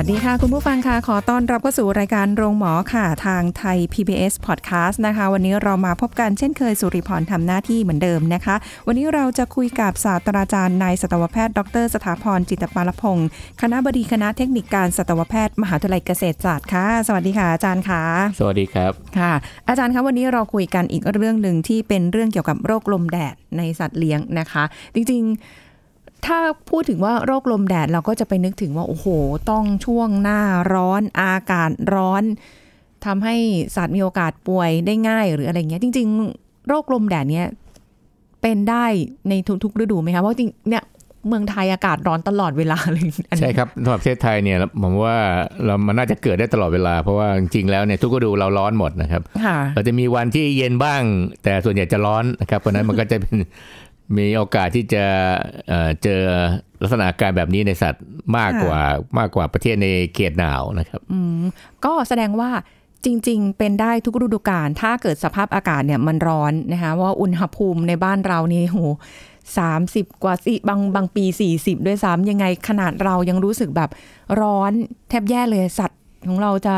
วัสดีค่ะ คุณผู้ฟังค่ะ ขอต้อนรับเข้าสู่รายการโรงหมอค่ะ ทางไทย PBS Podcast นะคะ วันนี้เรามาพบกันเช่นเคยสุริพรทำหน้าที่เหมือนเดิมนะคะ วันนี้เราจะคุยกับศาสตราจารย์นายสัตวแพทย์ ดร สถาพรจิตปาลพงศ์คณะบดีคณะเทคนิคการสัตวแพทย์มหาวิทยาลัยเกษตรศาสตร์ค่ะ สวัสดีค่ะอาจารย์ค่ะ สวัสดีครับค่ะ อาจารย์คะวันนี้เราคุยกันอีกเรื่องหนึ่งที่เป็นเรื่องเกี่ยวกับโรคลมแดดในสัตว์เลี้ยงนะคะ จริงๆ ถ้าพูดถึงว่าโรคลมแดดเราก็จะไปนึกถึงว่า โอ้โห ต้องช่วงหน้าร้อนอากาศร้อนทำให้สัตว์มีโอกาสป่วยได้ง่ายหรืออะไรเงี้ย จริง ๆ โรคลมแดดเนี้ยเป็นได้ในทุกๆฤดูไหมคะเพราะจริงเนี่ยเมืองไทยอากาศร้อนตลอดเวลาเลยอันนี้ใช่ครับสำหรับประเทศไทยเนี่ยผมว่าเรามันน่าจะเกิดได้ตลอดเวลา เพราะว่าจริงๆแล้วเนี่ยทุกฤดูเราร้อนหมดนะครับค่ะเราจะมีวันที่เย็นบ้าง แต่ส่วนใหญ่จะร้อนนะครับเพราะฉะนั้นมันก็จะเป็น มีโอกาสที่จะเอ่อเจอลักษณะอาการแบบนี้ในสัตว์มากกว่ามากกว่าประเทศในเขตหนาวนะครับอืมก็แสดงว่าจริง ๆ เป็นได้ทุกฤดูกาลถ้าเกิดสภาพอากาศเนี่ยมันร้อนนะคะว่าอุณหภูมิในบ้านเรานี่โหสามสิบกว่าสิบางบางปีสี่สิบด้วยซ้ำยังไงขนาดเรายังรู้สึกแบบร้อนแทบแย่เลยสัตว์ของเราจะ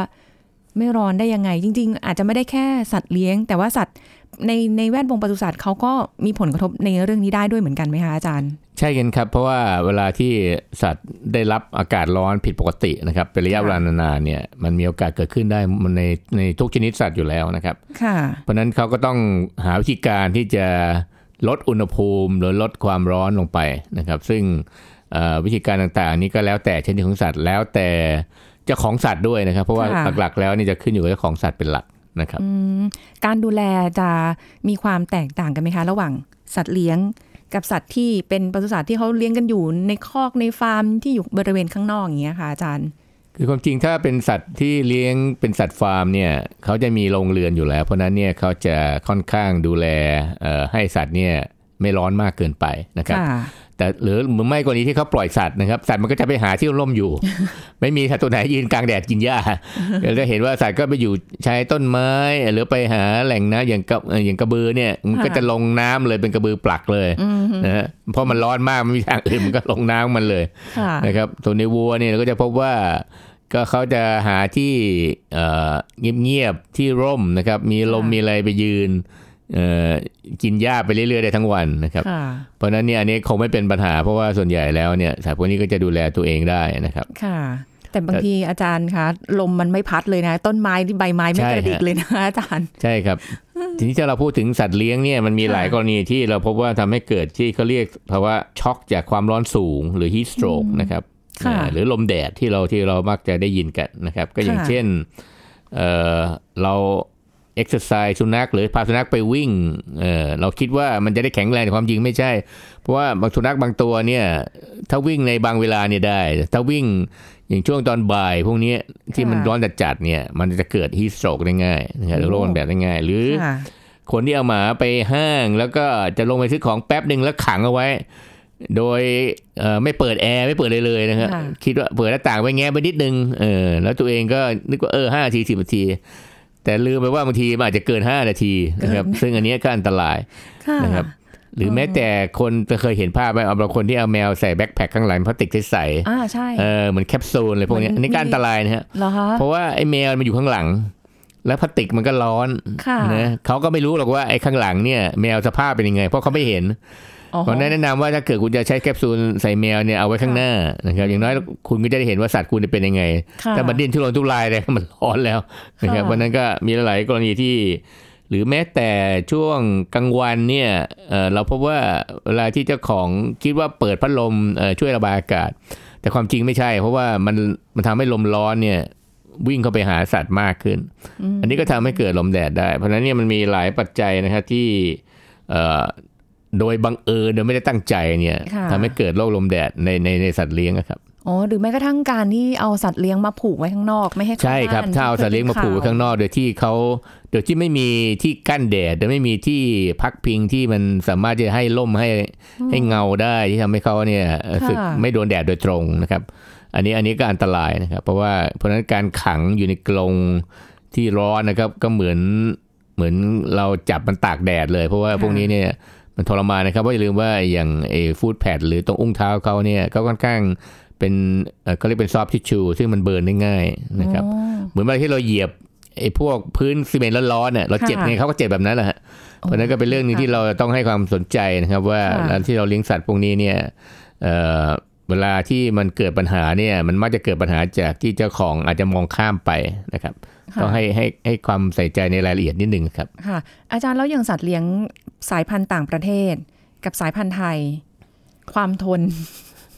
ไม่ร้อนได้ยังไง จริง ๆ อาจจะไม่ได้แค่สัตว์เลี้ยง แต่ว่าสัตว์ ในในแวดวงปศุสัตว์เขาก็มีผลกระทบในเรื่องนี้ได้ด้วยเหมือนกันไหมคะอาจารย์ ใช่กันครับ เพราะว่าเวลาที่สัตว์ได้รับอากาศร้อนผิดปกตินะครับเป็นระยะค่ะเวลานานๆเนี่ยมันมีโอกาสเกิดขึ้นได้มันในในทุกชนิดสัตว์อยู่แล้วนะครับค่ะเพราะฉะนั้นเขาก็ต้องหาวิธีการที่จะลดอุณหภูมิหรือลดความร้อนลงไปนะครับ ซึ่งเอ่อวิธีการต่างๆ นี้ก็แล้วแต่ชนิดของสัตว์แล้วแต่เจ้าของสัตว์ด้วยนะครับ เพราะว่าค่ะหลักๆแล้วนี่จะขึ้นอยู่กับเจ้าของสัตว์เป็นหลัก นะครับอืมการดูแลจะมีความแตกต่างกันไหมคะ ระหว่างสัตว์เลี้ยงกับสัตว์ที่เป็นปศุสัตว์ที่เขาเลี้ยงกันอยู่ในคอกในฟาร์มที่อยู่บริเวณข้างนอกอย่างเงี้ยค่ะอาจารย์ คือความจริงถ้าเป็นสัตว์ที่เลี้ยงเป็นสัตว์ฟาร์มเนี่ยเขาจะมีโรงเรือนอยู่แล้ว เพราะฉะนั้นเนี่ยเขาจะค่อนข้างดูแลเอ่อให้สัตว์เนี่ยไม่ร้อนมากเกินไปนะครับค่ะ แต่หรือหรือไม่กรณีที่เขาปล่อยสัตว์นะครับ สัตว์มันก็จะไปหาที่ร่มอยู่ ไม่มีสัตว์ตัวไหนยืนกลางแดดกินหญ้าเราจะเห็นว่าสัตว์ก็ไปอยู่ชายต้นไม้หรือไปหาแหล่งน้ำอย่างกับเอ่ออย่างกระบือเนี่ยมันก็ค่ะจะลงน้ำเลยเป็นกระบือปลักเลยอืมนะฮะเพราะมันร้อนมากมันไม่มีทางอื่นมันก็ลงน้ำมันเลยค่ะนะครับส่วนในวัวเนี่ยเราก็จะพบว่าก็เขาจะหาที่เอ่อเงียบๆที่ร่มนะครับ มีลมค่ะมีอะไรไปยืนเอ่อ กินหญ้าไปเรื่อยๆได้ทั้งวันนะครับค่ะเพราะฉะนั้นเนี่ยอันนี้คงไม่เป็นปัญหาเพราะว่าส่วนใหญ่แล้วเนี่ยสัตว์พวกนี้ก็จะดูแลตัวเองได้นะครับ ค่ะ แต่บางทีอาจารย์คะลมมันไม่พัดเลยนะ ต้นไม้ที่ใบไม้ไม่ใช่กระดิกฮะเลยนะอาจารย์ ใช่ครับ ทีนี้ถ้าเราพูดถึงสัตว์เลี้ยงเนี่ยมันมีค่ะหลายกรณีที่เราพบว่าทำให้เกิดที่เขาเรียกภาวะช็อกจากความร้อนสูงหรือ heat stroke นะครับค่ะอ่าหรือลมแดดที่เราที่เรามักจะได้ยินกันนะครับ ก็อย่างค่ะเช่นเอ่อเรา เอ็กซ์ไซส์สุนัขหรือพาสุนัขไปวิ่งเอ่อเราคิดว่ามันจะได้แข็งแรงแต่ความจริงไม่ใช่ เพราะว่าบางสุนัขบางตัวเนี่ยถ้าวิ่งในบางเวลาเนี่ยได้แต่ถ้าวิ่งอย่างช่วงตอนบ่ายพวกเนี้ยที่มันร้อนจัดๆเนี่ย มันจะเกิด heat stroke ได้ง่ายนะครับหรือโรคลมแดดได้ง่าย หรือค่ะคนที่เอาหมาไปห้างแล้วก็จะลงไปซื้อของแป๊บหนึ่งแล้วขังเอาไว้ โดยเอ่อไม่เปิดแอร์ไม่เปิดเลยเลยนะครับค่ะคิดว่าเปิดหน้าต่างไปแง้ไปนิดนึงเออแล้วตัวเองก็นึกว่าเออห้านาทีสิบนาที แต่ลืมไปว่าบางทีมันอาจจะเกินห้านาทีนะครับ ซึ่งอันเนี้ยก็อันตรายค่ะนะครับ หรือแม้แต่คนจะเคยเห็นภาพไหมเอาบางคนที่เอาแมวใส่ backpack ข้างหลังพลาสติกใสอ่าใช่ๆเออเหมือนแคปซูลอะไรพวกเนี้ยเหมือนอันนี้ก็อันตรายนะฮะเหรอคะเพราะว่าไอ้แมวมันอยู่ข้างหลัง แล้วพลาสติกมันก็ร้อนค่ะนะเขาก็ไม่รู้หรอกว่าไอ้ข้างหลังเนี่ย แมวสภาพเป็นยังไง เพราะเขาไม่เห็น อ๋อเพราะฉะนั้นแนะนำว่าถ้าเกิดคุณจะใช้แคปซูลใส่แมวเนี่ยเอาไว้ข้างหน้านะครับอย่างน้อยคุณก็จะได้เห็นว่าสัตว์คุณเป็นยังไงค่ะถ้ามันดิ้นทุรนทุรายเลยมันร้อนแล้วนะครับค่ะเพราะฉะนั้นก็มีหลายกรณีที่ หรือแม้แต่ช่วงกลางวันเนี่ยเอ่อเราพบว่าเวลาที่เจ้าของคิดว่าเปิดพัดลมเอ่อช่วยระบายอากาศ แต่ความจริงไม่ใช่ เพราะว่ามันมันทำให้ลมร้อนเนี่ยวิ่งเข้าไปหาสัตว์มากขึ้น อันนี้ก็ทำให้เกิดลมแดดได้ เพราะฉะนั้นเนี่ยมันมีหลายปัจจัยนะครับที่เอ่อ โดยบังเอิญโดยไม่ได้ตั้งใจเนี่ยค่ะทำให้เกิดโรคลมแดดในในในสัตว์เลี้ยงอะครับอ๋อหรือแม้กระทั่งการที่เอาสัตว์เลี้ยงมาผูกไว้ข้างนอกไม่ให้เข้าใช่ครับานถ้าเอาสัตว์เลี้ยงมาผูกไว้ข้างนอก โดยที่เขาโดยที่ไม่มีที่กั้นแดดโดยไม่มีที่พักพิงที่มันสามารถจะให้ร่มให้ให้เงาได้ที่ทำให้เขาเนี่ยรู้สึกไม่โดนแดดโดยตรงนะครับ อันนี้อันนี้ก็อันตรายนะครับ เพราะว่าเพราะฉะนั้นการขังอยู่ในกรงที่ร้อนนะครับ ก็เหมือนเหมือนเราจับมันตากแดดเลย เพราะว่าพวกนี้เนี่ย มันทรมานนะครับเพราะอย่าลืมว่าอย่างไอ้ฟูดแพดหรือตรงอุ้งเท้าเขาเนี่ยก็ค่อนข้างเป็นเอ่อเขาเรียกเป็นซอฟต์ทิชชูซึ่งมันเบิร์นได้ง่ายนะครับอ๋อเหมือนเวลาที่เราเหยียบไอ้พวกพื้นซีเมนต์ร้อนๆเนี่ยเราเจ็บค่ะไงเขาก็เจ็บแบบนั้นแหละฮะเพราะฉะนั้นก็เป็นเรื่องหนึงค่ะที่เราต้องให้ความสนใจนะครับ ว่าค่ะร้านที่เราเลี้ยงสัตว์พวกนี้เนี่ยเอ่อเวลาที่มันเกิดปัญหาเนี่ยมันมักจะเกิดปัญหาจากที่เจ้าของอาจจะมองข้ามไปนะครับ ค่ะต้องให้ให้ให้ความใส่ใจในรายละเอียดนิดนึงครับค่ะ อาจารย์แล้วอย่างสัตว์เลี้ยงสายพันธุ์ต่างประเทศ กับสายพันธุ์ไทย ความทน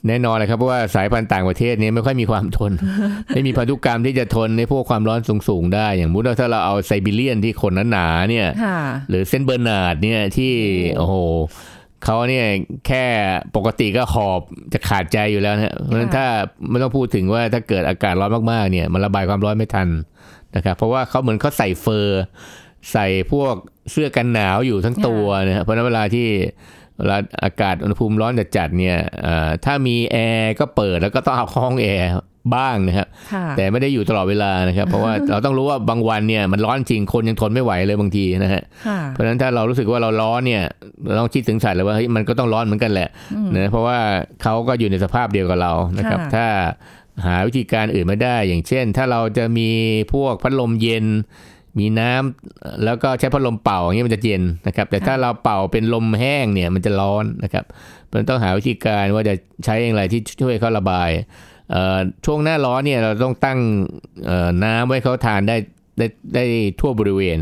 แน่นอนเลยครับเพราะว่าสายพันธุ์ต่างประเทศเนี้ไม่ค่อยมีความทน ไม่มีพันธุกรรมที่จะทนในพวกความร้อนสูงๆ ได้ อย่างสมมุติว่าถ้าเราเอาไซบีเรียนที่ขนหนาๆเนี่ยค่ะหรือเซนต์เบอร์นาร์ดเนี่ยที่โอ้โหเขาเนี่ยแค่ปกติก็หอบจะขาดใจอยู่แล้วนะฮะเพราะฉะนั้นถ้าไม่ต้องพูดถึงว่าถ้าเกิดอากาศร้อนมากๆเนี่ย มันระบายความร้อนไม่ทัน นะครับเพราะว่าเขาเหมือนเขาใส่ fur ใส่พวกเสื้อกันหนาวอยู่ทั้งตัวนะฮะเพราะฉะนั้นเวลาที่เวลาอากาศอุณหภูมิร้อนจัดๆเนี่ยเอ่อถ้ามีแอร์ก็เปิดแล้วก็ต้องเอาห้องแอร์บ้างนะครับค่ะแต่ไม่ได้อยู่ตลอดเวลานะครับ เพราะว่าเราต้องรู้ว่าบางวันเนี่ยมันร้อนจริงคนยังทนไม่ไหวเลยบางทีนะฮะค่ะเพราะฉะนั้นถ้าเรารู้สึกว่าเราร้อนเนี่ยเราต้องคิดถึงสัตว์เลยว่าเฮ้ยมันก็ต้องร้อนเหมือนกันแหละนะเพราะว่าเขาก็อยู่ในสภาพเดียวกับเรานะครับค่ะถ้า หาวิธีการอื่นไม่ได้ อย่างเช่น ถ้าเราจะมีพวกพัดลมเย็น มีน้ำแล้วก็ใช้พัดลมเป่าอย่างนี้มันจะเย็นนะครับ แต่ถ้าเราเป่าเป็นลมแห้งเนี่ยมันจะร้อนนะครับมันต้องหาวิธีการว่าจะใช้อย่างไรที่ช่วยเขาระบายช่วงหน้าร้อนเนี่ยเราต้องตั้งน้ำไว้เขาทานได้ได้ได้ทั่วบริเวณ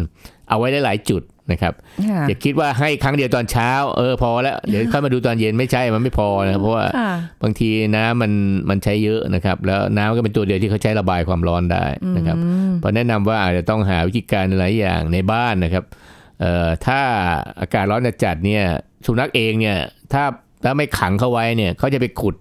เอาไว้ได้หลายจุด นะครับค่ะอย่าคิดว่าให้ครั้งเดียวตอนเช้า เออพอแล้วเดี๋ยวค่อยมาดูตอนเย็นไม่ใช่มันไม่พอนะครับเพราะว่าค่ะบางทีน้ำมันมันใช้เยอะนะครับ แล้วน้ำก็เป็นตัวเดียวที่เขาใช้ระบายความร้อนได้นะครับอืมเพราะแนะนำว่าอาจจะต้องหาวิธีการหลายอย่างในบ้านนะครับเอ่อถ้าอากาศร้อนจัดๆเนี่ยสุนัขเองเนี่ยถ้าถ้าไม่ขังเขาไว้เนี่ยเขาจะไปขุด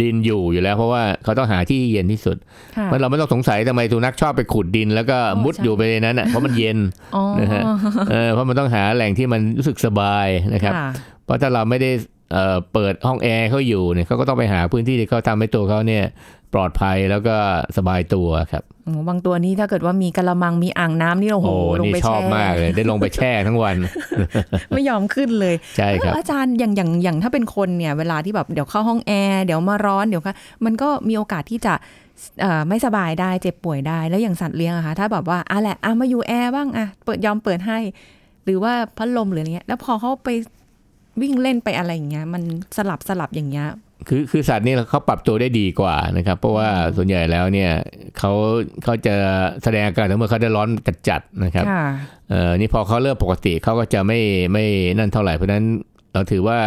ดินอยู่อยู่แล้ว เพราะว่าเขาต้องหาที่เย็นที่สุดค่ะมันเราไม่ต้องสงสัยทำไมสุนัขชอบไปขุดดิน แล้วก็อ๋อมุดใช่อยู่ไปในนั้นอะเพราะมันเย็นอ๋อนะฮะเออเพราะมันต้องหาแหล่งที่มันรู้สึกสบายนะครับค่ะเพราะถ้าเราไม่ได้เอ่อเปิดห้องแอร์เขาอยู่เนี่ยเขาก็ต้องไปหาพื้นที่ที่เขาทำให้ตัวเขาเนี่ยปลอดภัยแล้วก็สบายตัวครับโอ้ บางตัวนี้ถ้าเกิดว่ามีกระมังมีอ่างน้ำนี่โอ้โหโอ้ลงนี่ไปชอบแช่มากเลยได้ลงไปแช่ทั้งวัน ไม่ยอมขึ้นเลยใช่ครับอาจารย์อย่างอย่างอย่างถ้าเป็นคนเนี่ย เวลาที่แบบเดี๋ยวเข้าห้องแอร์เดี๋ยวมาร้อนเดี๋ยวค่ะมันก็มีโอกาสที่จะเอ่อไม่สบายได้เจ็บป่วยได้แล้วอย่างสัตว์เลี้ยงอะคะถ้าแบบว่าอะแหละอะมาอยู่แอร์บ้างอะเปิดยอมเปิดให้ หรือว่าพัดลมหรืออะไรเงี้ยแล้วพอเขาไปวิ่งเล่นไปอะไรอย่างเงี้ย มันสลับสลับอย่างเงี้ย คือคือสัตว์นี่เขาปรับตัวได้ดีกว่านะครับ เพราะว่าส่วนใหญ่แล้วเนี่ยเขาเขาจะแสดงอาการเมื่อเขาได้ร้อนจัดๆนะครับค่ะเอ่อนี่พอเขาเริ่มปกติเขาก็จะไม่ไม่นั่นเท่าไหร่เพราะฉะนั้นเราถือว่า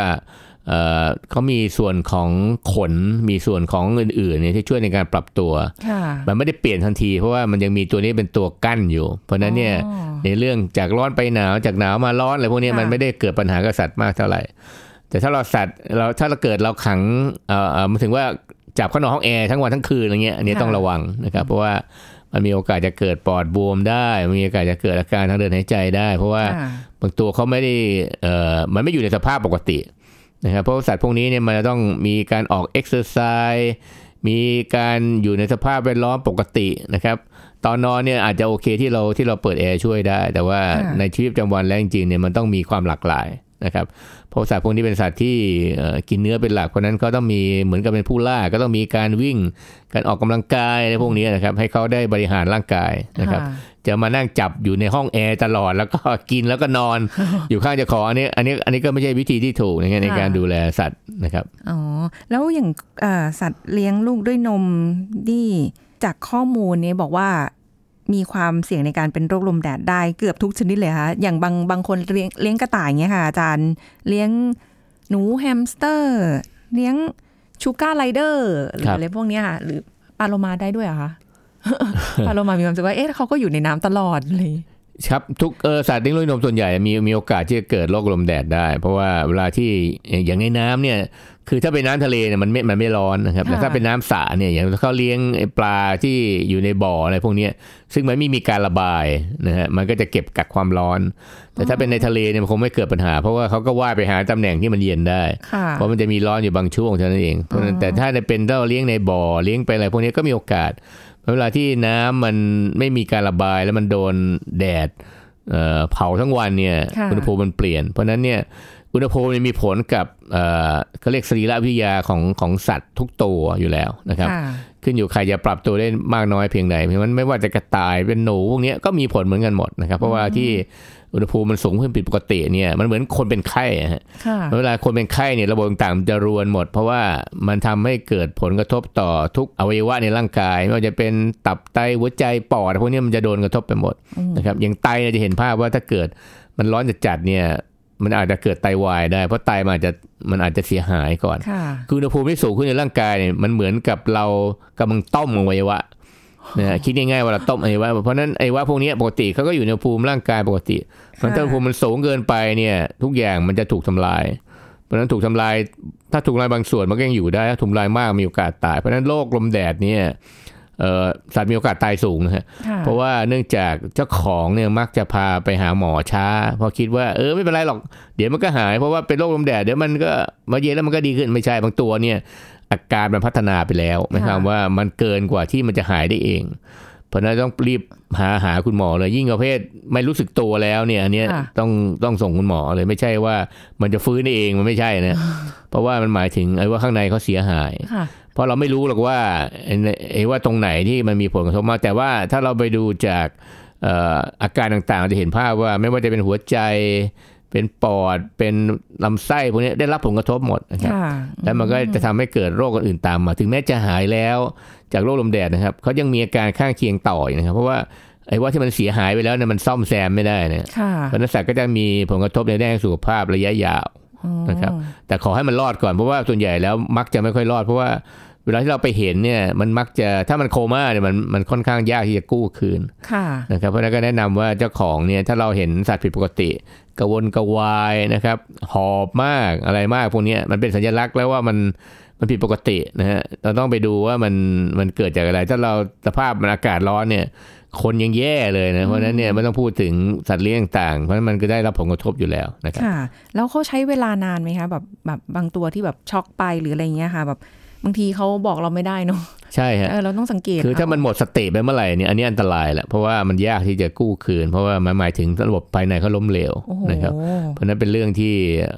เอ่อเขามีส่วนของขนมีส่วนของอื่นๆเนี่ยที่ช่วยในการปรับตัวค่ะมันไม่ได้เปลี่ยนทันที เพราะว่ามันยังมีตัวนี้เป็นตัวกั้นอยู่ เพราะฉะนั้นเนี่ยอ๋อในเรื่องจากร้อนไปหนาวจากหนาวมาร้อนอะไรพวกนี้ค่ะมันไม่ได้เกิดปัญหากับสัตว์มากเท่าไหร่ แต่ถ้าเราสัตว์เราถ้าเราเกิดเราขังเอ่อเอ่อหมายถึงว่าจับเข้านอนห้องแอร์ทั้งวันทั้งคืนอะไรเงี้ยอันนี้ต้องระวังนะครับเพราะว่ามันมีโอกาสจะเกิดปอดบวมได้ มีโอกาสจะเกิดอาการทางเดินหายใจได้ เพราะว่าค่ะบางตัวเขาไม่ได้เอ่อมันไม่อยู่ในสภาพปกตินะครับเพราะว่าสัตว์พวกนี้เนี่ยมันจะต้องมีการออกเอ็กซ์ไซส์มีการอยู่ในสภาพแวดล้อมปกตินะครับ ตอนนอนเนี่ยอาจจะโอเคที่เราที่เราเปิดแอร์ช่วยได้ แต่ว่าค่ะในชีวิตประจำวันแล้วจริงๆเนี่ยมันต้องมีความหลากหลาย นะครับเพราะสัตว์พวกนี้เป็นสัตว์ที่เอ่อกินเนื้อเป็นหลักเพราะฉะนั้นก็ต้องมีเหมือนกับเป็นผู้ล่าก็ต้องมีการวิ่งการออกกำลังกายอะไรพวกนี้นะครับให้เขาได้บริหารร่างกายนะครับค่ะจะมานั่งจับอยู่ในห้องแอร์ตลอดแล้วก็กินแล้วก็นอนอยู่ข้างเจะของอันนี้อันนี้อันนี้ก็ไม่ใช่วิธีที่ถูกในในการดูแลสัตว์นะครับอ๋อแล้วอย่างเอ่อสัตว์เลี้ยงลูกด้วยนมนี่จากข้อมูลเนี่ยบอกว่า มีความเสี่ยงในการเป็นโรคลมแดดได้เกือบทุกชนิดเลยค่ะ อย่างบางบางคนเลี้ยงเลี้ยงกระต่ายเงี้ยค่ะอาจารย์เลี้ยงหนูแฮมสเตอร์ เลี้ยงชูการ์ไกลเดอร์หรือครับอะไรพวกเนี้ยค่ะ หรือปลาโลมาได้ด้วยเหรอคะปลาโลมามีความรู้สึกว่าเอ๊ะเขาก็อยู่ในน้ำตลอดเลย ครับทุกเออสัตว์เลี้ยงลูกด้วยนมส่วนใหญ่มีมีโอกาสที่จะเกิดโรคลมแดดได้ เพราะว่าเวลาที่อย่างในน้ำเนี่ย คือถ้าเป็นน้ำทะเลเนี่ยมันไม่มันไม่ร้อนนะครับแต่ถ้าเป็นน้ำสระเนี่ยอย่างเขาเลี้ยงไอ้ปลาที่อยู่ในบ่ออะไรพวกเนี้ยซึ่งมันไม่มีการระบายนะฮะมันก็จะเก็บกักความร้อน แต่ถ้าเป็นในทะเลเนี่ยมันคงไม่เกิดปัญหา เพราะว่าเขาก็ว่ายไปหาตำแหน่งที่มันเย็นได้ค่ะเพราะมันจะมีร้อนอยู่บางช่วงเท่านั้นเองเพราะฉะนั้นแต่ถ้าเป็นเราเลี้ยงในบ่อเลี้ยงไปอะไรพวกนี้ก็มีโอกาส เวลาที่น้ำมันไม่มีการระบายแล้วมันโดนแดดเอ่อเผาทั้งวันเนี่ยค่ะอุณหภูมิมันเปลี่ยน เพราะฉะนั้นเนี่ยอุณหภูมิมันมีผลกับเอ่อเขาเรียกสรีรวิทยาของของสัตว์ทุกตัวอยู่แล้วนะครับค่ะขึ้นอยู่ใครจะปรับตัวได้มากน้อยเพียงใดเพราะฉะนั้นไม่ว่าจะกระต่ายเป็นหนูพวกเนี้ยก็มีผลเหมือนกันหมดนะครับ เพราะว่าที่ อุณหภูมิมันสูงขึ้นผิดปกติเนี่ยมันเหมือนคนเป็นไข้อะฮะค่ะเวลาคนเป็นไข้เนี่ยระบบต่างๆมันจะรวนหมด เพราะว่ามันทำให้เกิดผลกระทบต่อทุกอวัยวะในร่างกาย ไม่ว่าจะเป็นตับไตหัวใจปอดพวกนี้มันจะโดนกระทบไปหมดนะครับอย่างไตเนี่ยจะเห็นภาพว่าถ้าเกิดมันร้อนจัดๆเนี่ยมันอาจจะเกิดไตวายได้ เพราะไตมันอาจจะมันอาจจะเสียหายก่อนค่ะคืออุณหภูมิที่สูงขึ้นในร่างกายเนี่ยมันเหมือนกับเรากำลังต้มอวัยวะ นะฮะคิดง่ายๆว่าเราต้มอวัยวะเพราะฉะนั้นไอวัยวะพวกนี้ปกติเขาก็อยู่ในอุณหภูมิร่างกายปกติมันถ้าอุณหภูมิมันสูงเกินไปเนี่ย ทุกอย่างมันจะถูกทำลาย เพราะฉะนั้นถูกทำลาย ถ้าถูกทำลายบางส่วนมันก็ยังอยู่ได้ถ้าถูกทำลายมากมีโอกาสตาย เพราะฉะนั้นโรคลมแดดเนี่ยเอ่อสัตว์มีโอกาสตายสูงนะฮะค่ะเพราะว่าเนื่องจากเจ้าของเนี่ยมักจะพาไปหาหมอช้า เพราะคิดว่าเออไม่เป็นไรหรอก เดี๋ยวมันก็หายเพราะว่าเป็นโรคลมแดดเดี๋ยวมันก็มาเย็นแล้วมันก็ดีขึ้นไม่ใช่บางตัวเนี่ย อาการมันพัฒนาไปแล้วหมายความว่ามันเกินกว่าที่มันจะหายได้เอง เพราะฉะนั้นต้องรีบหาหาคุณหมอเลย ยิ่งประเภทไม่รู้สึกตัวแล้วเนี่ยอันเนี้ยค่ะต้องต้องส่งคุณหมอเลยไม่ใช่ว่ามันจะฟื้นได้เองมันไม่ใช่นะเพราะว่ามันหมายถึงไอ้ว่าข้างในเขาเสียหายค่ะเพราะเราไม่รู้หรอกว่าไอ้ไอ้ว่าตรงไหนที่มันมีผลกระทบมากแต่ว่าถ้าเราไปดูจากเอ่ออาการต่างๆเราจะเห็นภาพว่าไม่ว่าจะเป็นหัวใจ เป็นปอด เป็นลำไส้พวกนี้ได้รับผลกระทบหมดนะครับค่ะแล้วมันก็จะทำให้เกิดโรคอื่นๆตามมา ถึงแม้จะหายแล้วจากโรคลมแดดนะครับเขายังมีอาการข้างเคียงต่ออีกนะครับ เพราะว่าไอ้ว่าที่มันเสียหายไปแล้วเนี่ยมันซ่อมแซมไม่ได้นะค่ะเพราะฉะนั้นสัตว์ก็จะมีผลกระทบในด้านสุขภาพระยะยาวนะครับ แต่ขอให้มันรอดก่อนเพราะว่าส่วนใหญ่แล้วมักจะไม่ค่อยรอดเพราะว่า เวลาที่เราไปเห็นเนี่ยมันมักจะถ้ามันโคม่าเนี่ยมันมันค่อนข้างยากที่จะกู้คืนค่ะนะครับเพราะฉะนั้นก็แนะนำว่าเจ้าของเนี่ยถ้าเราเห็นสัตว์ผิดปกติกระวนกระวายนะครับ หอบมากอะไรมากพวกเนี้ยมันเป็นสัญลักษณ์แล้วว่ามันมันผิดปกตินะฮะเราต้องไปดูว่ามันมันเกิดจากอะไร ถ้าเราสภาพมันอากาศร้อนเนี่ย คนยังแย่เลยนะเพราะฉะนั้นเนี่ยไม่ต้องพูดถึงสัตว์เลี้ยงต่างๆเพราะฉะนั้นมันก็ได้รับผลกระทบอยู่แล้วนะครับค่ะแล้วเขาใช้เวลานานไหมคะแบบแบบบางตัวที่แบบช็อกไปหรืออะไรเงี้ยค่ะแบบ บางทีเขาบอกเราไม่ได้เนาะใช่ฮะเออเราต้องสังเกต คือถ้ามันเหมดสติไปเมื่อไหร่เนี่ยอันนี้อันตรายแหละเพราะว่ามันยากที่จะกู้คืน เพราะว่ามันหมายถึงระบบภายในเขาล้มเหลวโอ้โหนะครับเพราะฉะนั้นเป็นเรื่องที่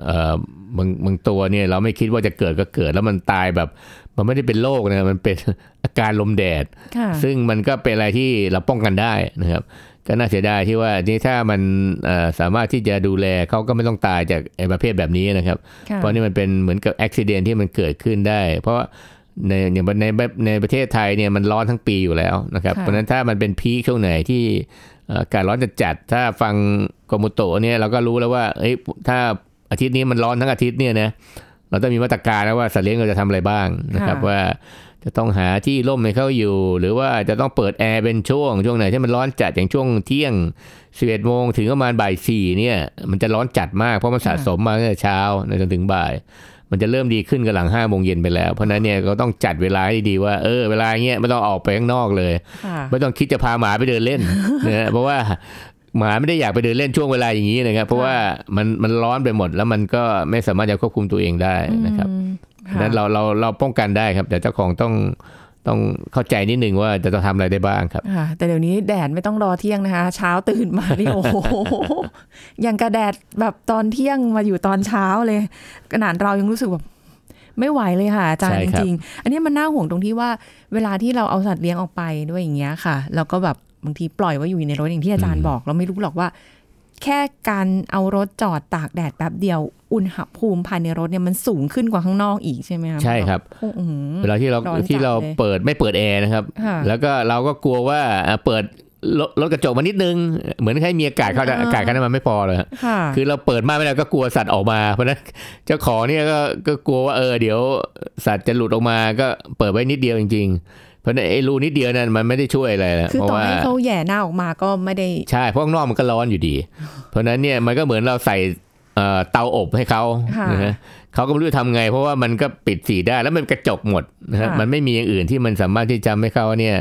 เอ่อบางบางตัวเนี่ยเราไม่คิดว่าจะเกิดก็เกิด แล้วมันตายแบบ มันไม่ได้เป็นโรคนะมันเป็นอาการลมแดดค่ะซึ่งมันก็เป็นอะไรที่เราป้องกันได้นะครับ ก็น่าเสียดายที่ว่านี่ถ้ามันเอ่อสามารถที่จะดูแลเขาก็ไม่ต้องตายจากไอ้ประเภทแบบนี้นะครับค่ะเพราะนี่มันเป็นเหมือนกับอุบิเหตุที่มันเกิดขึ้นได้ เพราะว่าในอย่างในในประเทศไทยเนี่ยมันร้อนทั้งปีอยู่แล้วนะครับค่ะเพราะฉะนั้นถ้ามันเป็นพีคช่วงไหนที่เอ่ออากาศร้อนจัดจัดๆถ้าฟังกรมุโตะเนี่ยเราก็รู้แล้วว่าเอ้ยถ้าอาทิตย์นี้มันร้อนทั้งอาทิตย์เนี่ยนะเราต้องมีมาตรการนะว่าสัตว์เลี้ยงเราจะทำอะไรบ้างนะครับว่า จะต้องหาที่ร่มให้เขาอยู่ หรือว่าจะต้องเปิดแอร์เป็นช่วงช่วงไหนที่มันร้อนจัดอย่างช่วงเที่ยง11โมงถึงประมาณบ่ายสี่เนี่ย มันจะร้อนจัดมากเพราะมันสะสมมาตั้งแต่เช้าจนถึงบ่าย มันจะเริ่มดีขึ้นกับหลังห้าโมงเย็นไปแล้ว เพราะฉะนั้นเนี่ยก็ต้องจัดเวลาให้ดีว่าเออเวลาเงี้ยไม่ต้องออกไปข้างนอกเลยค่ะไม่ต้องคิดจะพาหมาไปเดินเล่นนะฮะเพราะว่าหมาไม่ได้อยากไปเดินเล่นช่วงเวลาอย่างนี้นะครับ เพราะว่ามันมันร้อนไปหมดแล้วมันก็ไม่สามารถจะควบคุมตัวเองได้นะครับ อืมเพราะฉะนั้นเราเราเราป้องกันได้ครับ แต่เจ้าของต้องต้องเข้าใจนิดนึงว่าจะต้องทำอะไรได้บ้างครับค่ะแต่เดี๋ยวนี้แดดไม่ต้องรอเที่ยงนะคะ เช้าตื่นมานี่โอ้โหอย่างกระแดดแบบตอนเที่ยงมาอยู่ตอนเช้าเลยขนาดเรายังรู้สึกแบบไม่ไหวเลยค่ะอาจารใช่ย์จครับริงๆ อันนี้มันน่าห่วงตรงที่ว่าเวลาที่เราเอาสัตว์เลี้ยงออกไปด้วยอย่างเงี้ยค่ะ แล้วก็แบบบางทีปล่อยไว้อยู่ในรถอย่างที่อาจารย์บอก เราไม่รู้หรอกว่า แค่การเอารถจอดตากแดดแป๊บเดียว อุณหภูมิภายในรถเนี่ยมันสูงขึ้นกว่าข้างนอกอีกใช่ไหมคะใช่ครับโอ้โหเวลาที่เราร้อนจัดที่เราเลยเปิดไม่เปิดแอร์นะครับค่ะแล้วก็เราก็กลัวว่าอะเปิดลดลดกระจกมานิดนึง เหมือนให้มีอากาศเข้าอ่าอากาศเข้านั้นมันไม่พอเลยฮะค่ะคือเราเปิดมากไม่ได้ก็กลัวสัตว์ออกมาเพราะฉะนั้นเจ้าของเนี่ยก็ก็กลัวว่าเออเดี๋ยวสัตว์จะหลุดออกมาก็เปิดไว้นิดเดียวจริง ๆ เพราะฉะนั้นไอ้รูนิดเดียวนั้นมันไม่ได้ช่วยอะไรนะคือเพราะต่อว่าให้เขาแหย่หน้าออกมาก็ไม่ได้ใช่เพราะข้างนอกมันก็ร้อนอยู่ดี เพราะฉะนั้นเนี่ยมันก็เหมือนเราใส่เอ่อเตาอบให้เขาค่ะนะฮะเขาก็ไม่รู้จะทำไง เพราะว่ามันก็ปิดสีได้แล้วมันกระจกหมดนะฮะค่ะมันไม่มีอย่างอื่นที่มันสามารถที่จะทำให้เขาเนี่ย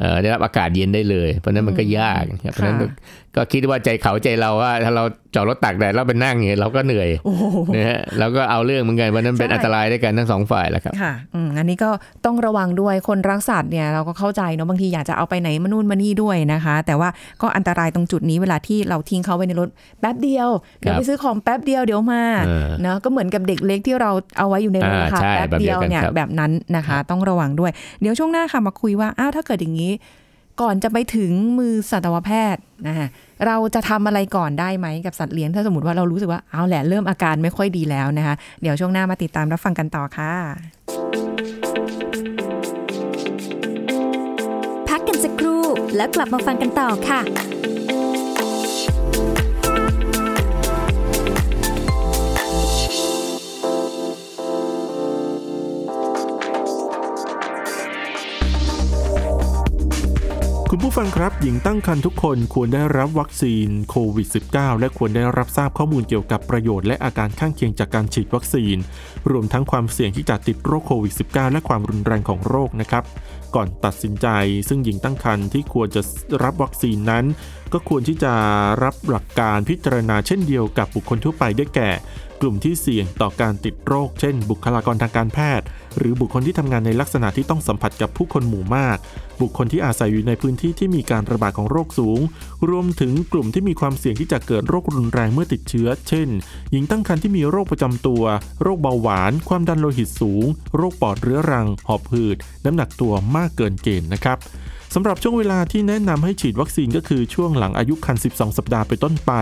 เอ่อได้รับอากาศเย็นได้เลย เพราะฉะนั้นมันก็ยากครับเพราะฉะนั้นค่ะก็คิดว่าใจเขาใจเราว่าถ้าเราจอดรถตากแดดแล้วไปนั่งเนี่ยเราก็เหนื่อยโอ้โหนะฮะเราก็เอาเรื่องเหมือนกันเพราะฉะนั้นเป็นใช่อันตรายด้วยกันทั้งสองฝ่ายแหละครับค่ะอืมอันนี้ก็ต้องระวังด้วยคนรักสัตว์เนี่ยเราก็เข้าใจเนาะบางทีอยากจะเอาไปไหนมานู่นมานี่ด้วยนะคะ แต่ว่าก็อันตรายตรงจุดนี้เวลาที่เราทิ้งเขาไว้ในรถแป๊บเดียวเดี๋ยวครับไปซื้อของแป๊บเดียวเดี๋ยวมาเออเนาะก็เหมือนกับเด็กเล็กที่เราเอาไว้อยู่ในรถอ่าค่ะใช่แป๊บเดียวแบบเดียวกันเนี่ยครับแบบนั้นนะคะ ต้องระวังด้วย เดี๋ยวช่วงหน้าค่ะมาคุยว่าอ้าวถ้าเกิดอย่างนี้ ก่อนจะไปถึงมือสัตวแพทย์นะคะเราจะทำอะไรก่อนได้ไหมกับสัตว์เลี้ยง ถ้าสมมติว่าเรารู้สึกว่าเอาแหละเริ่มอาการไม่ค่อยดีแล้วนะคะ เดี๋ยวช่วงหน้ามาติดตามรับฟังกันต่อค่ะ พักกันสักครู่แล้วกลับมาฟังกันต่อค่ะ คุณผู้ฟังครับ หญิงตั้งครรภ์ทุกคนควรได้รับวัคซีนโควิด -19 และควรได้รับทราบข้อมูลเกี่ยวกับประโยชน์และอาการข้างเคียงจากการฉีดวัคซีน รวมทั้งความเสี่ยงที่จะติดโรคโควิด -19 และความรุนแรงของโรคนะครับ ก่อนตัดสินใจ ซึ่งหญิงตั้งครรภ์ที่ควรจะรับวัคซีนนั้น ก็ควรที่จะรับหลักการพิจารณาเช่นเดียวกับบุคคลทั่วไปได้แก่ กลุ่มที่เสี่ยงต่อการติดโรค เช่น บุคลากรทางการแพทย์ หรือบุคคลที่ทำงานในลักษณะที่ต้องสัมผัสกับผู้คนหมู่มาก บุคคลที่อาศัยอยู่ในพื้นที่ที่มีการระบาดของโรคสูง รวมถึงกลุ่มที่มีความเสี่ยงที่จะเกิดโรครุนแรงเมื่อติดเชื้อ เช่น หญิงตั้งครรภ์ที่มีโรคประจำตัว โรคเบาหวาน ความดันโลหิตสูง โรคปอดเรื้อรัง หอบหืด น้ำหนักตัวมากเกินเกณฑ์นะครับ สำหรับช่วงเวลาที่แนะนำให้ฉีดวัคซีนก็คือช่วงหลังอายุครรภ์12 สัปดาห์เป็นต้นไป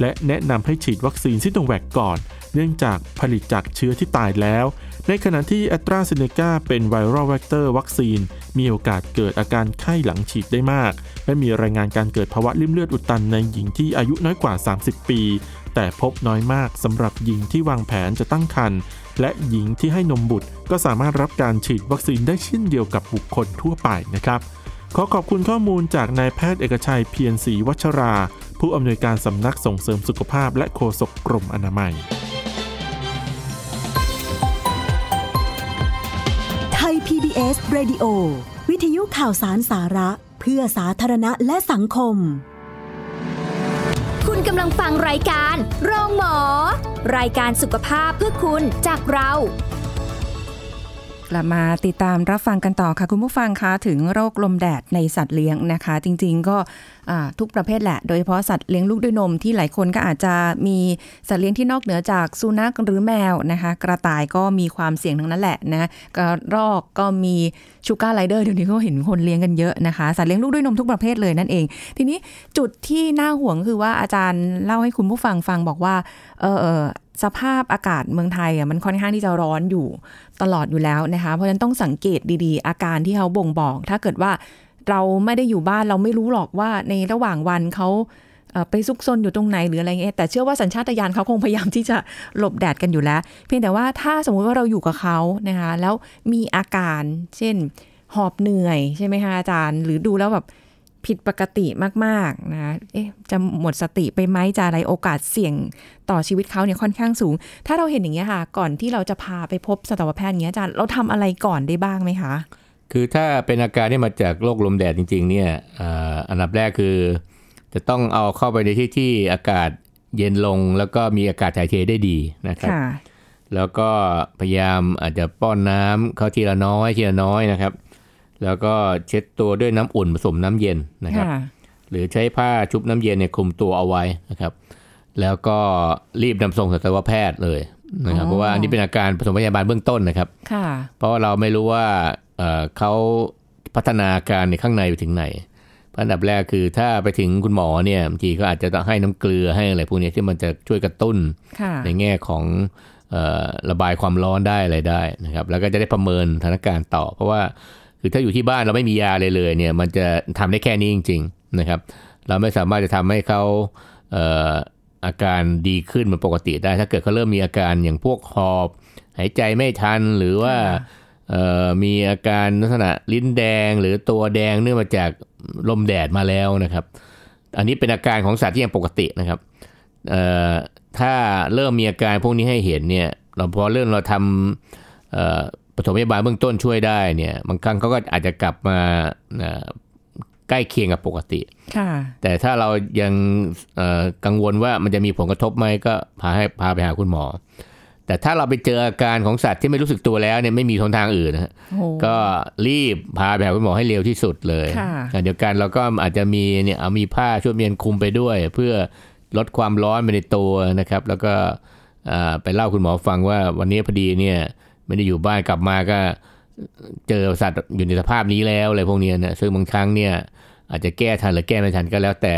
และแนะนำให้ฉีดวัคซีนซิโนแวคก่อน เนื่องจากผลิตจากเชื้อที่ตายแล้ว ในขณะที่แอสตราเซเนกาเป็น viral vector วัคซีน มีโอกาสเกิดอาการไข้หลังฉีดได้มาก และมีรายงานการเกิดภาวะลิ่มเลือดอุดตันในหญิงที่อายุน้อยกว่า 30 ปี แต่พบน้อยมากสำหรับหญิงที่วางแผนจะตั้งครรภ์และหญิงที่ให้นมบุตรก็สามารถรับการฉีดวัคซีนได้เช่นเดียวกับบุคคลทั่วไปนะครับ ขอขอบคุณข้อมูลจากนายแพทย์เอกชัยเพียรศรีวัชรา ผู้อำนวยการสำนักส่งเสริมสุขภาพและโฆษกกรมอนามัย ไทย PBS Radio วิทยุข่าวสารสาระ เพื่อสาธารณะและสังคม คุณกำลังฟังรายการ โรงหมอ รายการสุขภาพเพื่อคุณจากเรา กลับมาติดตามรับฟังกันต่อค่ะ คุณผู้ฟังคะถึงโรคลมแดดในสัตว์เลี้ยงนะคะ จริง ๆ ก็ทุกประเภทแหละ โดยเฉพาะสัตว์เลี้ยงลูกด้วยนมที่หลายคนก็อาจจะมีสัตว์เลี้ยงที่นอกเหนือจากสุนัขหรือแมวนะคะ กระต่ายก็มีความเสี่ยงทั้งนั้นแหละนะกระรอกก็มีชูการ์ไรเดอร์เดี๋ยวนี้ก็เห็นคนเลี้ยงกันเยอะนะคะ สัตว์เลี้ยงลูกด้วยนมทุกประเภทเลยนั่นเอง ทีนี้จุดที่น่าห่วงคือว่าอาจารย์เล่าให้คุณผู้ฟังฟังบอกว่าเออ สภาพอากาศเมืองไทยอะมันค่อนข้างที่จะร้อนอยู่ตลอดอยู่แล้วนะคะ เพราะฉะนั้นต้องสังเกตดีๆ อาการที่เขาบ่งบอก ถ้าเกิดว่าเราไม่ได้อยู่บ้านเราไม่รู้หรอกว่าในระหว่างวันเขาไปซุกซนอยู่ตรงไหนหรืออะไรเงี้ยแต่เชื่อว่าสัญชาตญาณเขาคงพยายามที่จะหลบแดดกันอยู่แล้ว เพียงแต่ว่าถ้าสมมุติว่าเราอยู่กับเขานะคะแล้วมีอาการ เช่น หอบเหนื่อยใช่ไหมคะอาจารย์ หรือดูแล้วแบบ ผิดปกติมากๆนะเอ๊ะจะหมดสติไปไหมจะอะไรโอกาสเสี่ยงต่อชีวิตเขาเนี่ยค่อนข้างสูง ถ้าเราเห็นอย่างเงี้ยค่ะ ก่อนที่เราจะพาไปพบสัตวแพทย์อย่างเงี้ยอาจารย์เราทำอะไรก่อนได้บ้างไหมคะ คือถ้าเป็นอาการที่มาจากโรคลมแดดจริง ๆ เนี่ยอ่าอันดับแรกคือ จะต้องเอาเข้าไปในที่ที่อากาศเย็นลงแล้วก็มีอากาศถ่ายเทได้ดีนะครับค่ะแล้วก็พยายามอาจจะป้อนน้ำเข้าทีละน้อยทีละน้อยนะครับ แล้วก็เช็ดตัวด้วยน้ำอุ่นผสมน้ำเย็นนะครับค่ะหรือใช้ผ้าชุบน้ำเย็นเนี่ยคลุมตัวเอาไว้นะครับ แล้วก็รีบนำส่งสัตวแพทย์เลยนะครับอ๋อเพราะว่าอันนี้เป็นอาการผสมพยาบาลเบื้องต้นนะครับค่ะเพราะว่าเราไม่รู้ว่าเอ่อเขาพัฒนาการในข้างในไปถึงไหนเพราะอันดับแรกคือถ้าไปถึงคุณหมอเนี่ยบางทีก็อาจจะต้องให้น้ำเกลือให้อะไรพวกนี้ที่มันจะช่วยกระตุ้นค่ะในแง่ของเอ่อระบายความร้อนได้อะไรได้นะครับ แล้วก็จะได้ประเมินสถานการณ์ต่อ เพราะว่า คือถ้าอยู่ที่บ้านเราไม่มียาเลยเลยเนี่ยมันจะทำได้แค่นี้จริง ๆนะครับ เราไม่สามารถจะทำให้เขาเอ่ออาการดีขึ้นเหมือนปกติได้ ถ้าเกิดเขาเริ่มมีอาการอย่างพวกหอบ หายใจไม่ทันหรือว่าเอ่อมีอาการลักษณะลิ้นแดงหรือตัวแดงเนื่องมาจากลมแดดมาแล้วนะครับ อันนี้เป็นอาการของสัตว์ที่ยังปกตินะครับเอ่อถ้าเริ่มมีอาการพวกนี้ให้เห็นเนี่ยเราพอเริ่มเราทำเอ่อ ปฐมพยาบาลเบื้องต้นช่วยได้เนี่ยบางครั้งเขาก็อาจจะกลับมาเอ่อใกล้เคียงกับปกติค่ะแต่ถ้าเรายังเอ่อกังวลว่ามันจะมีผลกระทบไหมก็พาให้พาไปหาคุณหมอ แต่ถ้าเราไปเจออาการของสัตว์ที่ไม่รู้สึกตัวแล้วเนี่ยไม่มีทางทางอื่นนะฮะโอ้โหก็รีบพาไปหาคุณหมอให้เร็วที่สุดเลยค่ะขณะเดียวกันเราก็อาจจะมีเนี่ยเอามีผ้าช่วยเมียนคลุมไปด้วย เพื่อลดความร้อนไปในตัวนะครับ แล้วก็อ่าไปเล่าคุณหมอฟังว่าวันนี้พอดีเนี่ย ไม่ได้อยู่บ้านกลับมาก็เจอสัตว์อยู่ในสภาพนี้แล้วอะไรพวกเนี้ยนะซึ่งบางครั้งเนี่ยอาจจะแก้ทันหรือแก้ไม่ทันก็แล้วแต่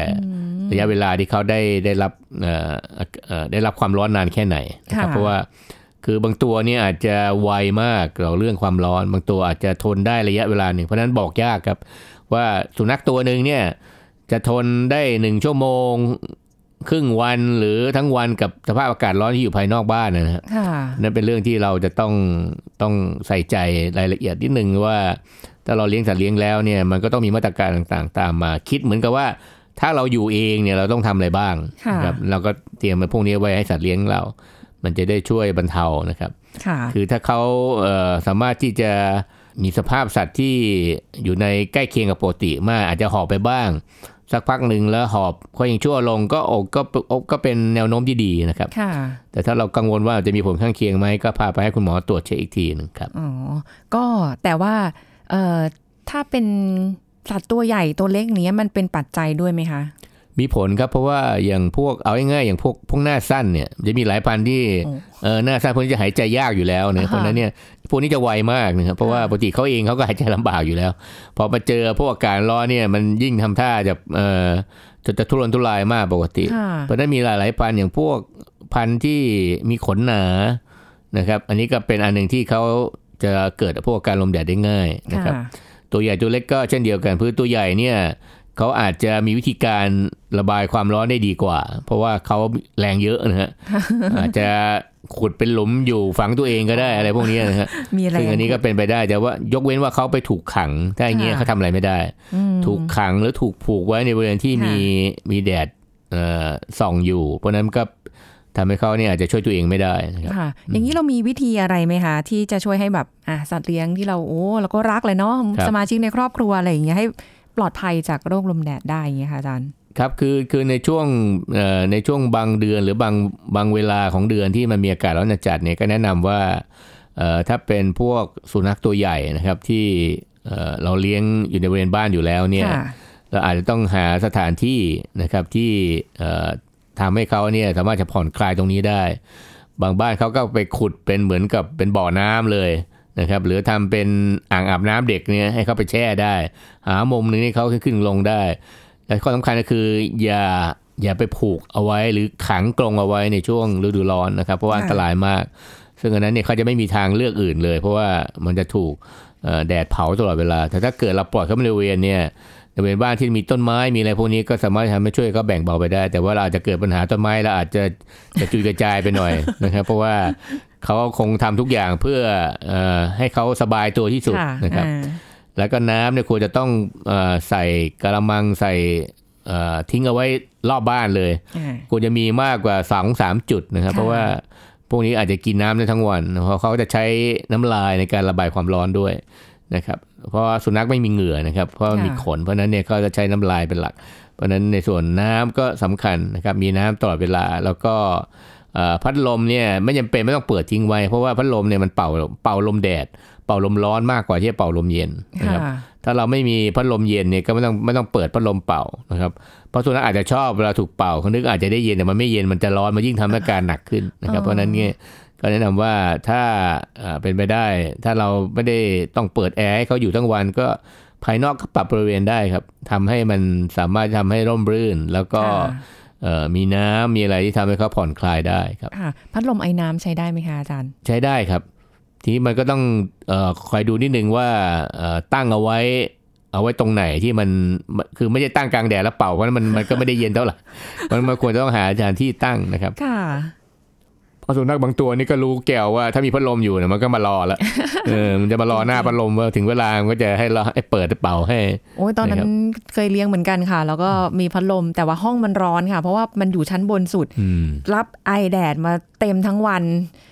ระยะเวลาที่เขาได้ได้รับเอ่อเอ่อได้รับความร้อนนานแค่ไหนนะครับค่ะเพราะว่าคือบางตัวเนี่ยอาจจะไวมากเราเรื่องความร้อน บางตัวอาจจะทนได้ระยะเวลาหนึ่งเพราะฉะนั้นบอกยากครับ ว่าสุนัขตัวหนึ่งเนี่ยจะทนได้หนึ่งชั่วโมง ครึ่งวันหรือทั้งวันกับสภาพอากาศร้อนที่อยู่ภายนอกบ้านนะฮะค่ะนั่นเป็นเรื่องที่เราจะต้องต้องใส่ใจรายละเอียดนิดนึงว่า ถ้าเราเลี้ยงสัตว์เลี้ยงแล้วเนี่ยมันก็ต้องมีมาตรการต่างๆ ตามมาคิดเหมือนกับว่า ถ้าเราอยู่เองเนี่ยเราต้องทำอะไรบ้างค่ะนะครับเราก็เตรียมมาพวกนี้ไว้ให้สัตว์เลี้ยงเรา มันจะได้ช่วยบรรเทานะครับค่ะคือถ้าเขาเอ่อสามารถที่จะมีสภาพสัตว์ที่อยู่ในใกล้เคียงกับปกติมากอาจจะหอบไปบ้าง สักพักหนึ่งแล้วหอบก็ยังชั่วลงก็โอกก็อกก็เป็นแนวโน้มที่ดีนะครับค่ะแต่ถ้าเรากังวลว่าจะมีผลข้างเคียงไหมก็พาไปให้คุณหมอตรวจเช็คอีกทีหนึงครับอ๋อก็แต่ว่าเอ่อถ้าเป็นสัตว์ตัวใหญ่ตัวเล็กเนี้ยมันเป็นปัจจัยด้วยไหมคะ มีผลครับเพราะว่าอย่างพวกเอาง่ายๆอย่างพวกพวกหน้าสั้นเนี่ยจะมีหลายพันธุ์ที่โอ้เออหน้าสั้นพวกนี้จะหายใจยากอยู่แล้วเนี่ยอ่าฮะเพราะฉะนั้นเนี่ยพวกนี้จะไวมากนะครับเพราะว่าค่ะปกติเขาเองเขาก็หายใจลำบากอยู่แล้ว พอมาเจอพวกอากาศร้อนเนี่ยมันยิ่งทำท่าจะเออจะจะทุรนทุรายมากปกติค่ะเพราะฉะนั้นมีหลายๆพันธุ์อย่างพวกพันธุ์ที่มีขนหนานะครับ อันนี้ก็เป็นอันหนึ่งที่เขาจะเกิดพวกอาการลมแดดได้ง่ายนะครับค่ะตัวใหญ่ตัวเล็กก็เช่นเดียวกันเพื่อตัวใหญ่เนี่ย เขาอาจจะมีวิธีการระบายความร้อนได้ดีกว่า เพราะว่าเขาแรงเยอะนะฮะอาจจะขุดเป็นหลุมอยู่ฝังตัวเองก็ได้อะไรพวกนี้นะฮะมีแรงซึ่งอันนี้ก็เป็นไปได้แต่ว่ายกเว้นว่าเขาไปถูกขังถ้าอย่างเงี้ยค่ะเขาทำอะไรไม่ได้อืมถูกขังหรือถูกผูกไว้ในบริเวณที่ค่ะมีมีแดดเอ่อส่องอยู่ เพราะฉะนั้นก็ทำให้เขาเนี่ยอาจจะช่วยตัวเองไม่ได้นะครับค่ะ อย่างนี้เรามีวิธีอะไรไหมคะที่จะช่วยให้แบบอะสัตว์เลี้ยงที่เราโอ้เราก็รักเลยเนาะครับสมาชิกในครอบครัวอะไรอย่างเงี้ยให้ ปลอดภัยจากโรคลมแดดได้อย่างเงี้ยค่ะอาจารย์ครับคือคือในช่วงเอ่อในช่วงบางเดือนหรือบางบางเวลาของเดือนที่มันมีอากาศร้อนจัดๆเนี่ยก็แนะนำว่าเอ่อถ้าเป็นพวกสุนัขตัวใหญ่นะครับที่เอ่อเราเลี้ยงอยู่ในบริเวณบ้านอยู่แล้วเนี่ยค่ะเราอาจจะต้องหาสถานที่นะครับที่เอ่อทำให้เขาเนี่ยสามารถจะผ่อนคลายตรงนี้ได้ บางบ้านเขาก็ไปขุดเป็นเหมือนกับเป็นบ่อน้ำเลย นะครับหรือทำเป็นอ่างอาบน้ำเด็กเนี่ยให้เขาไปแช่ได้ หามุมหนึ่งให้เขาขึ้นลงได้และข้อสำคัญก็คืออย่าอย่าไปผูกเอาไว้หรือขังกรงเอาไว้ในช่วงฤดูร้อนนะครับ เพราะว่าค่ะอันตรายมาก ซึ่งอันนั้นเนี่ยเขาจะไม่มีทางเลือกอื่นเลย เพราะว่ามันจะถูกแดดเผาตลอดเวลา แต่ถ้าเกิดเราปล่อยเขาในบริเวณเนี่ยในบริเวณบ้านที่มีต้นไม้มีอะไรพวกนี้ก็สามารถทำให้ช่วยเขาแบ่งเบาไปได้ แต่ว่าเราอาจจะเกิดปัญหาต้นไม้เราอาจจะจะจุยกระจายไปหน่อยนะครับ เพราะว่า เขาคงทำทุกอย่างเพื่อเอ่อให้เขาสบายตัวที่สุดค่ะนะครับอ่าแล้วก็น้ำเนี่ยควรจะต้องเออใส่กระมังใส่เอ่อทิ้งเอาไว้รอบบ้านเลยอ่าควรจะมีมากกว่าสองสามจุดนะครับค่ะเพราะว่าพวกนี้อาจจะกินน้ำได้ทั้งวันเพราะเขาจะใช้น้ำลายในการระบายความร้อนด้วยนะครับ เพราะว่าสุนัขไม่มีเหงื่อนะครับ เพราะมันมีขน เพราะฉะนั้นเนี่ยเขาจะใช้น้ำลายเป็นหลัก เพราะฉะนั้นในส่วนน้ำก็สำคัญนะครับ มีน้ำตลอดเวลาแล้วก็เอ่อ พัดลมเนี่ยไม่จำเป็นไม่ต้องเปิดทิ้งไว้ เพราะว่าพัดลมเนี่ยมันเป่าเป่าลมแดด เป่าลมร้อนมากกว่าที่จะเป่าลมเย็นนะครับค่ะถ้าเราไม่มีพัดลมเย็นเนี่ยก็ไม่ต้องไม่ต้องเปิดพัดลมเป่านะครับเพราะสุนัขอาจจะชอบเวลาถูกเป่าเขานึกอาจจะได้เย็นแต่มันไม่เย็นมันจะร้อนมันยิ่งทำให้อาการหนักขึ้นนะครับอ๋อเพราะฉะนั้นเนี่ยก็แนะนำว่าถ้าอ่าเป็นไปได้ ถ้าเราไม่ได้ต้องเปิดแอร์ให้เขาอยู่ทั้งวันก็ภายนอกก็ปรับบริเวณได้ครับทำให้มันสามารถทำให้ร่มรื่นแล้วก็ค่ะเอ่อ มีน้ำมีอะไรที่ทำให้เขาผ่อนคลายได้ครับค่ะพัดลมไอ้น้ำใช้ได้ไหมคะอาจารย์ ใช้ได้ครับ ทีนี้มันก็ต้องเออคอยดูนิดนึงว่าเอ่อตั้งเอาไว้ เอาไว้ตรงไหนที่มันคือไม่ใช่ตั้งกลางแดดแล้วเป่าเพราะมันมันก็ไม่ได้เย็นเท่าไหร่มันมันควรจะต้องหาสถานที่ตั้งนะครับค่ะเพ ราะสุนัขบางตัวนี่ก็รู้แก้วว่าถ้ามีพัดลมอยู่เนี่ยมันก็มารอแล้วเออมันจะมารอหน้าพัดลมว่าถึงเวลามันก็จะให้เราให้เปิดเป่าให้ โอ้ยตอนนั้นนะครับเคยเลี้ยงเหมือนกันค่ะ แล้วก็มีพัดลมแต่ว่าห้องมันร้อนค่ะ เพราะว่ามันอยู่ชั้นบนสุดอืมรับไอแดดมาเต็มทั้งวัน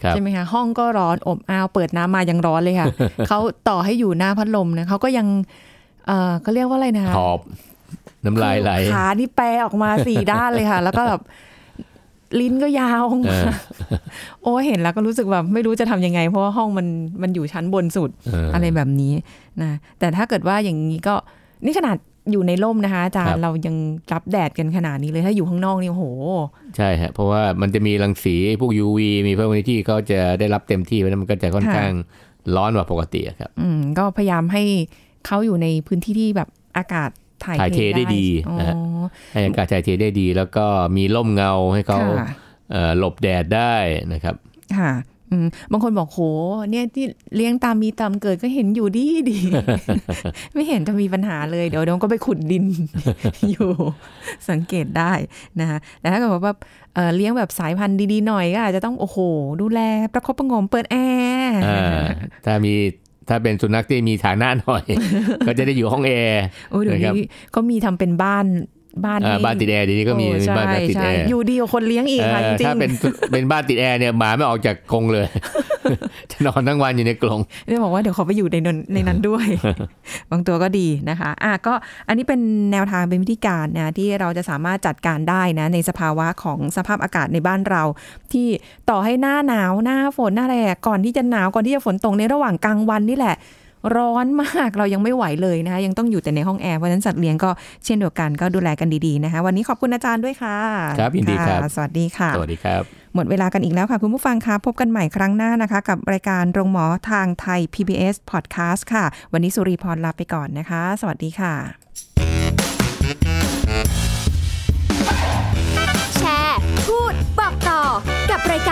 ครับใช่ไหมคะห้องก็ร้อนอบอ้าวเปิดน้ำมายังร้อนเลยค่ะเขาต่อให้อยู่หน้าพัดลมนะเขาก็ยังเออเขาเรียกว่าอะไรนะหอบน้ำลายไหลคือขานี่แปรออกมาสี่ด้านเลยค่ะ แล้วก็แบบ ลิ้นก็ยาวออกเอมาอโอ้เห็นแล้วก็รู้สึกแบบไม่รู้จะทำยังไง เพราะว่าห้องมันมันอยู่ชั้นบนสุดเออออะไรแบบนี้นะแต่ถ้าเกิดว่าอย่างนี้ก็นี่ขนาดอยู่ในร่มนะคะอาจารครัย์บเรายังรับแดดกันขนาดนี้เลยถ้าอยู่ข้างนอกนี่โอ้โห ใช่ฮะเพราะว่ามันจะมีรังสีพวก UV มีพวกนี้ที่เขาจะได้รับเต็มที่เพราะฉะนั้นมันก็จะค่อนค่ะข้างร้อนกว่าปกติอะครับ อืมก็พยายามให้เขาอยู่ในพื้นที่ที่แบบอากาศ ถ่ายถ่ายเทได้ดีอ๋อนะฮะให้อากาศถ่ายเทได้ดี แล้วก็มีร่มเงาให้เขาค่ะเอ่อหลบแดดได้นะครับค่ะอืมบางคนบอกโห เนี่ยที่เลี้ยงตามมีตามเกิดก็เห็นอยู่ดีดี ไม่เห็นจะมีปัญหาเลย เดี๋ยวเดี๋ยวก็ไปขุดดินอยู่สังเกตได้นะคะแต่ถ้าเกิดว่าแบบเอ่อเลี้ยงแบบสายพันธุ์ดีๆหน่อยก็อาจจะต้องโอ้โห ดูแลประคบประหงมเปิดแอร์อ่าถ้ามี ถ้าเป็นสุนัขที่มีฐานะหน่อย ก็จะได้อยู่ห้องแอร์โอ้ยเดี๋ยวนะครับนี้เขามีทำเป็นบ้าน บ้านอ่าให้บ้านติดแอร์เดียวนี้ก็มีโอ้มีใช่บ้านติดใช่แอร์อยู่ดีกว่าคนเลี้ยงอีกค่ะเอจอริงถ้าเป็นเป็นบ้านติดแอร์เนี่ยหมาไม่ออกจากกรงเลยจะนอนทั้งวันอยู่ในกรงๆเดี๋ยวบอกว่าเดี๋ยวขอไปอยู่ในนั้นในนั้นด้วย บางตัวก็ดีนะคะอะก็อันนี้เป็นแนวทางเป็นวิธีการนะที่เราจะสามารถจัดการได้นะในสภาวะของสภาพอากาศในบ้านเรา ที่ต่อให้หน้าหนาวหน้าฝนหน้าอะไรอะก่อนที่จะหนาวก่อนที่จะฝนตกในระหว่างกลางวันนี่แหละ ร้อนมากเรายังไม่ไหวเลยนะคะยังต้องอยู่แต่ในห้องแอร์เพราะฉะนั้นสัตว์เลี้ยงก็เช่นเดียวกันก็ดูแลกันดีๆนะคะ วันนี้ขอบคุณอาจารย์ด้วยค่ะ ครับยินดีครับะสวัสดีค่ะสวัสดีครับหมดเวลากันอีกแล้วค่ะ คุณผู้ฟังคะพบกันใหม่ครั้งหน้านะคะ กับรายการโรงหมอทางไทย PBS Podcast ค่ะ วันนี้สุริพรลาไปก่อนนะคะ สวัสดีค่ะ